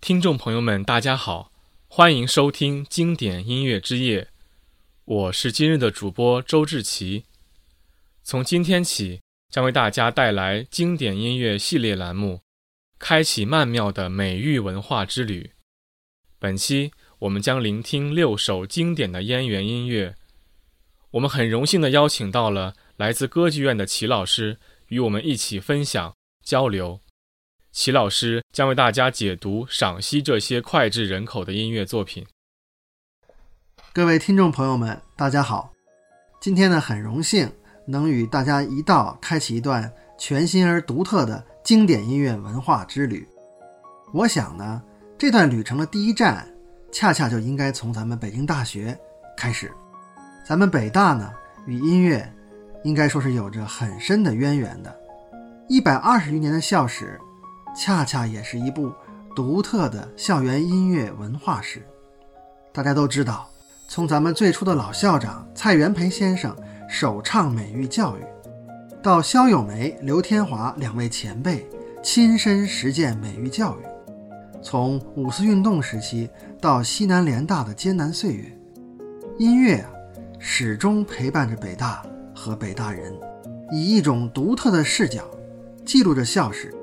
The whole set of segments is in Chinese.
听众朋友们，大家好，欢迎收听经典音乐之夜，我是今日的主播周志奇。从今天起，将为大家带来经典音乐系列栏目，开启曼妙的美育文化之旅。本期我们将聆听六首经典的燕园音乐。我们很荣幸地邀请到了来自歌剧院的齐老师，与我们一起分享交流。齐老师将为大家解读、赏析这些脍炙人口的音乐作品。各位听众朋友们，大家好！今天呢，很荣幸能与大家一道开启一段全新而独特的经典音乐文化之旅。我想呢，这段旅程的第一站，恰恰就应该从咱们北京大学开始。咱们北大呢，与音乐应该说是有着很深的渊源的。一百二十余年的校史。恰恰也是一部独特的校园音乐文化史。大家都知道，从咱们最初的老校长蔡元培先生首倡美育教育，到肖友梅、刘天华两位前辈亲身实践美育教育，从五四运动时期到西南联大的艰难岁月，音乐啊，始终陪伴着北大和北大人，以一种独特的视角记录着校史。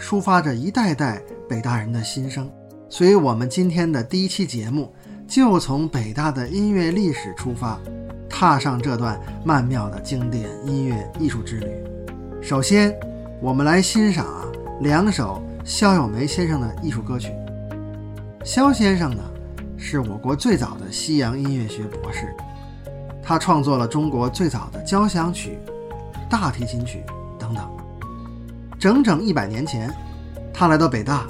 抒发着一代代北大人的心声，所以，我们今天的第一期节目就从北大的音乐历史出发，踏上这段曼妙的经典音乐艺术之旅。首先，我们来欣赏啊两首肖友梅先生的艺术歌曲。肖先生呢，是我国最早的西洋音乐学博士，他创作了中国最早的交响曲、大提琴曲。整整一百年前，他来到北大，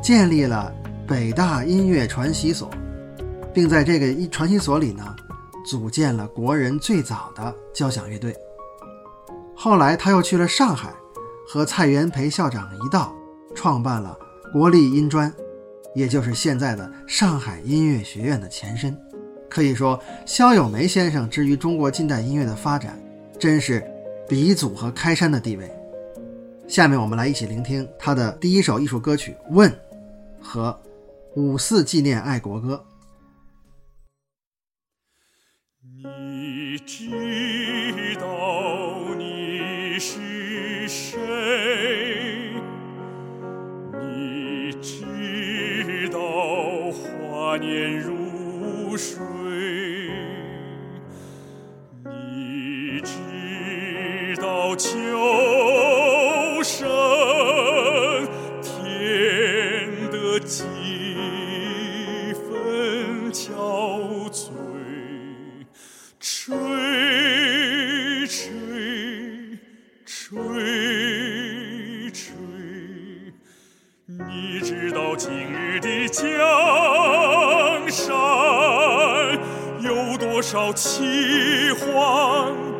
建立了北大音乐传习所，并在这个一传习所里呢，组建了国人最早的交响乐队。后来他又去了上海，和蔡元培校长一道创办了国立音专，也就是现在的上海音乐学院的前身。可以说，肖友梅先生之于中国近代音乐的发展，真是鼻祖和开山的地位。下面我们来一起聆听他的第一首艺术歌曲《问》和《五四纪念爱国歌》。你今日的江山有多少凄惶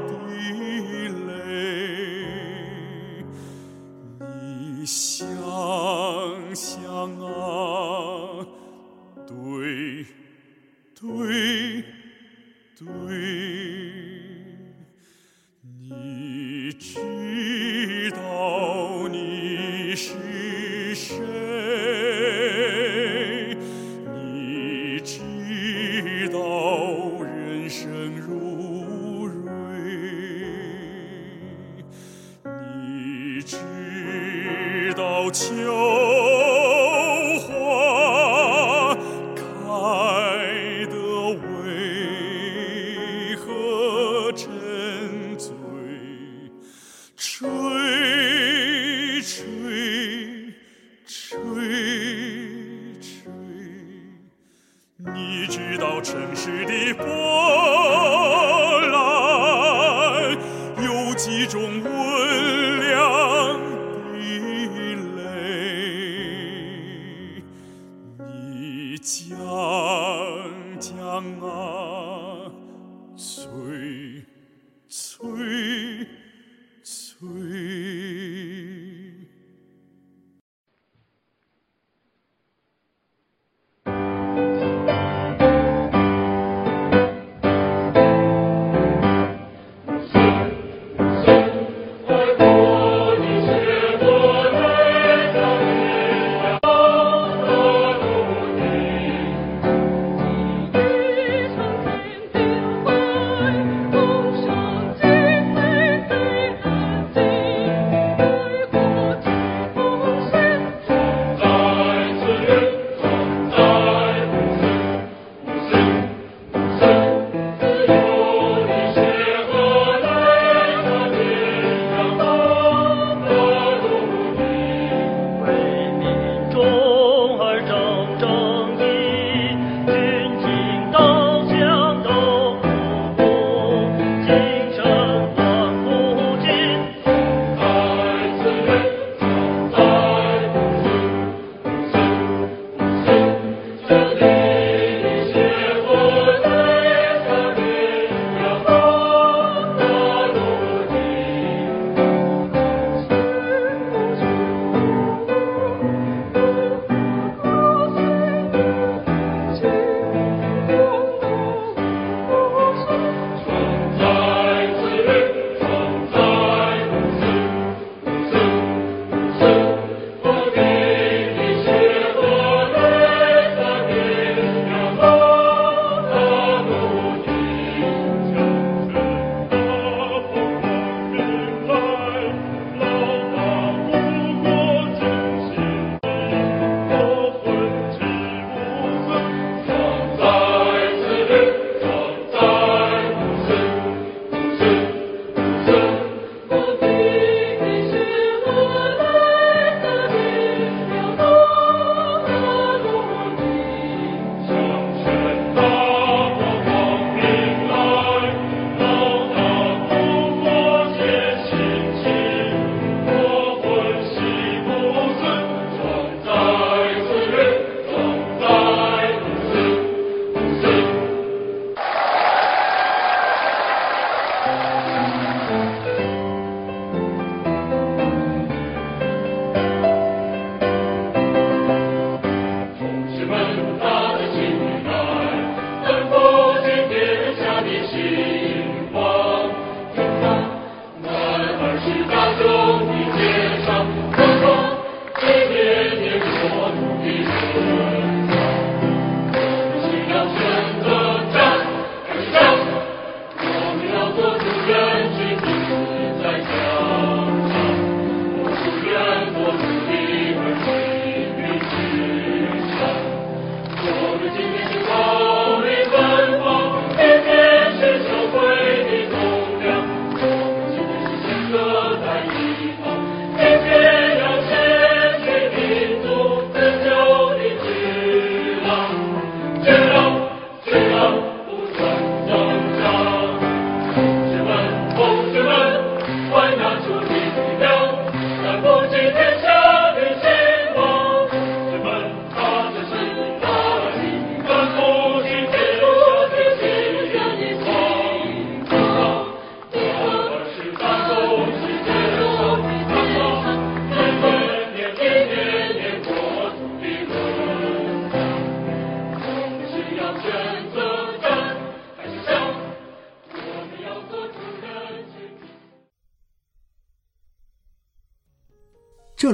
啊催催催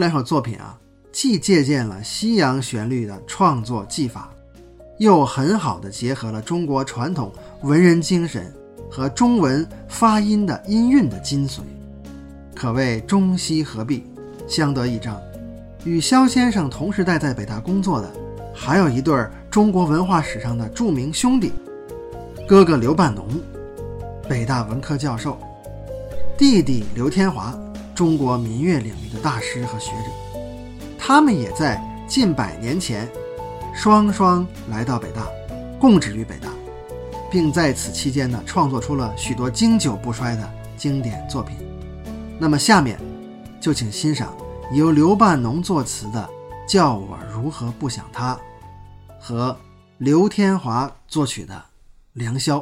这两首作品啊，既借鉴了西洋旋律的创作技法，又很好的结合了中国传统文人精神和中文发音的音韵的精髓，可谓中西合璧，相得益彰。与萧先生同时代在北大工作的，还有一对中国文化史上的著名兄弟，哥哥刘半农，北大文科教授，弟弟刘天华，中国民乐领域的大师和学者。他们也在近百年前，双双来到北大，供职于北大，并在此期间呢，创作出了许多经久不衰的经典作品。那么下面，就请欣赏。由刘半农作词的《叫我如何不想他》，和刘天华作曲的《良宵》。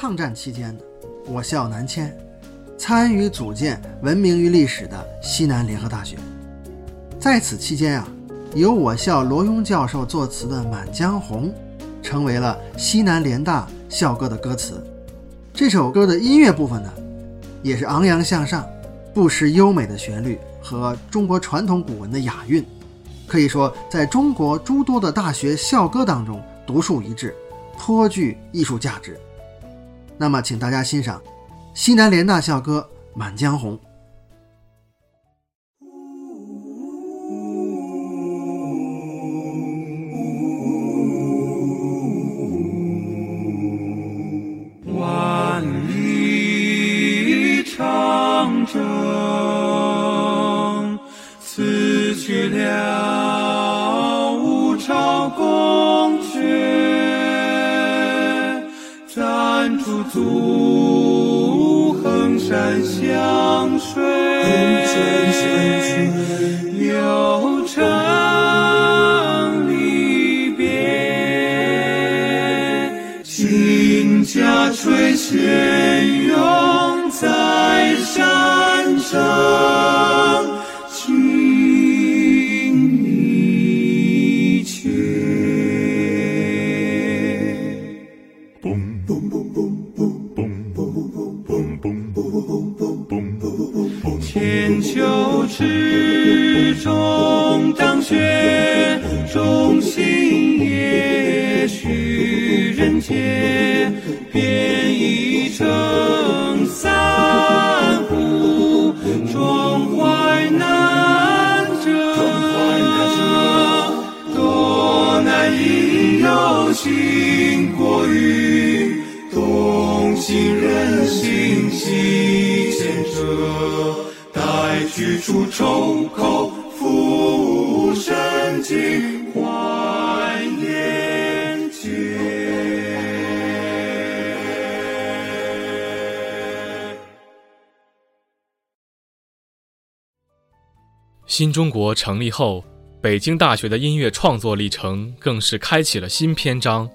抗战期间，我校南迁，参与组建闻名于历史的西南联合大学。在此期间啊，由我校罗庸教授作词的《满江红》，成为了西南联大校歌的歌词。这首歌的音乐部分呢，也是昂扬向上，不失优美的旋律和中国传统古文的雅韵，可以说在中国诸多的大学校歌当中独树一帜，颇具艺术价值。那么，请大家欣赏西南联大校歌《满江红》。暂驻足衡山湘水，便已成三户，壮怀难遮。多难以有心过于动心人心系牵扯。待去除愁新中国成立后，北京大学的音乐创作历程更是开启了新篇章。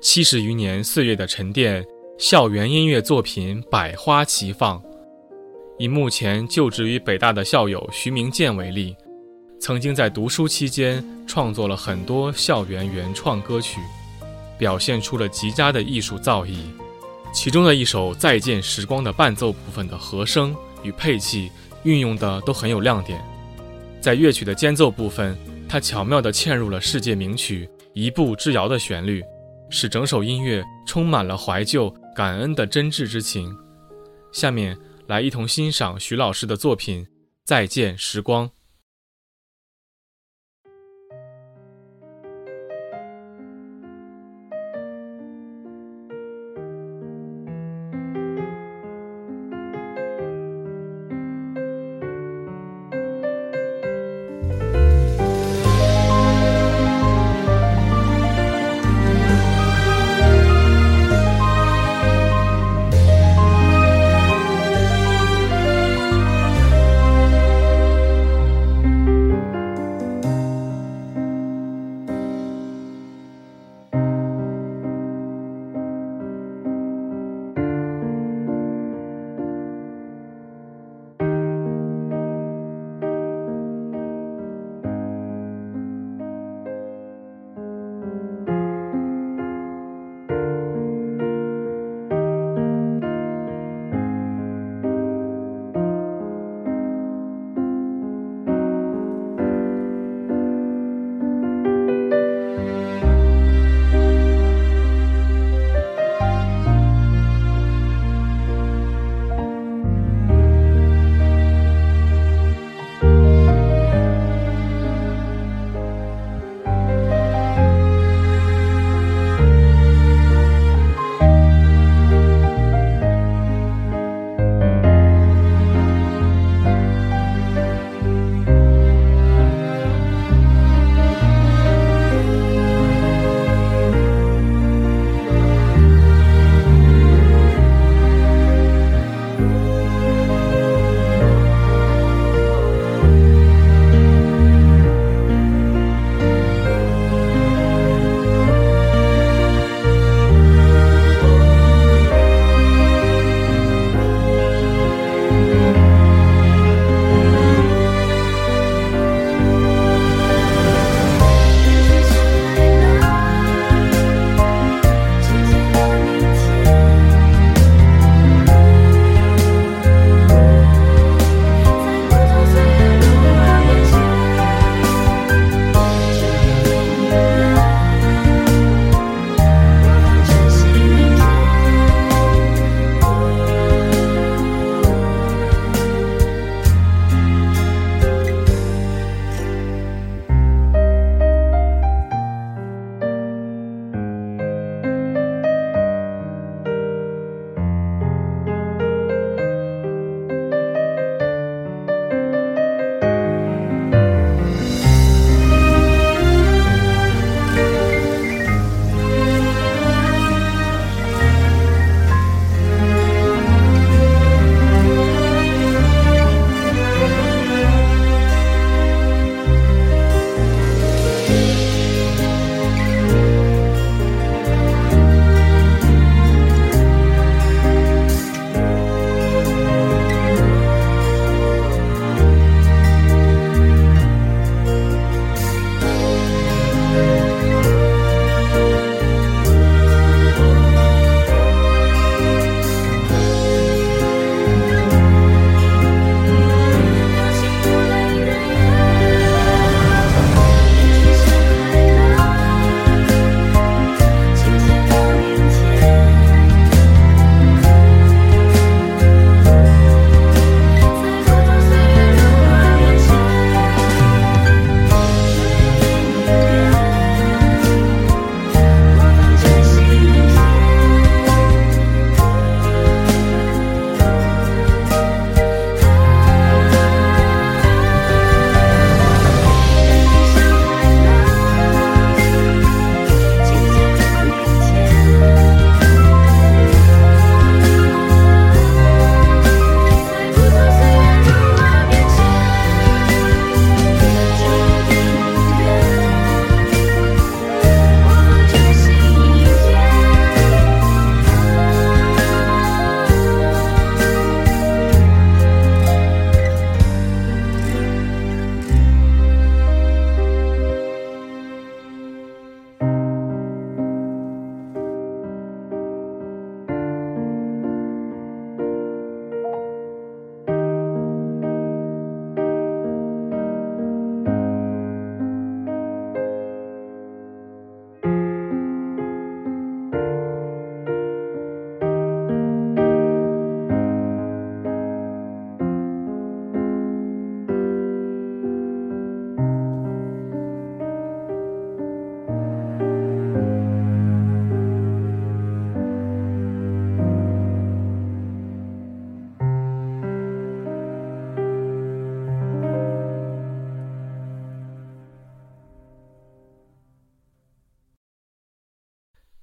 七十余年岁月的沉淀，校园音乐作品百花齐放。以目前就职于北大的校友徐明建为例，曾经在读书期间创作了很多校园原创歌曲，表现出了极佳的艺术造诣。其中的一首《再见时光》的伴奏部分的和声与配器运用的都很有亮点。在乐曲的间奏部分，它巧妙地嵌入了世界名曲《一步之遥》的旋律，使整首音乐充满了怀旧、感恩的真挚之情。下面。来一同欣赏徐老师的作品《再见时光》。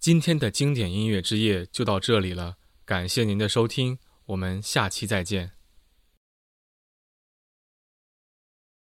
今天的经典音乐之夜就到这里了，感谢您的收听，我们下期再见。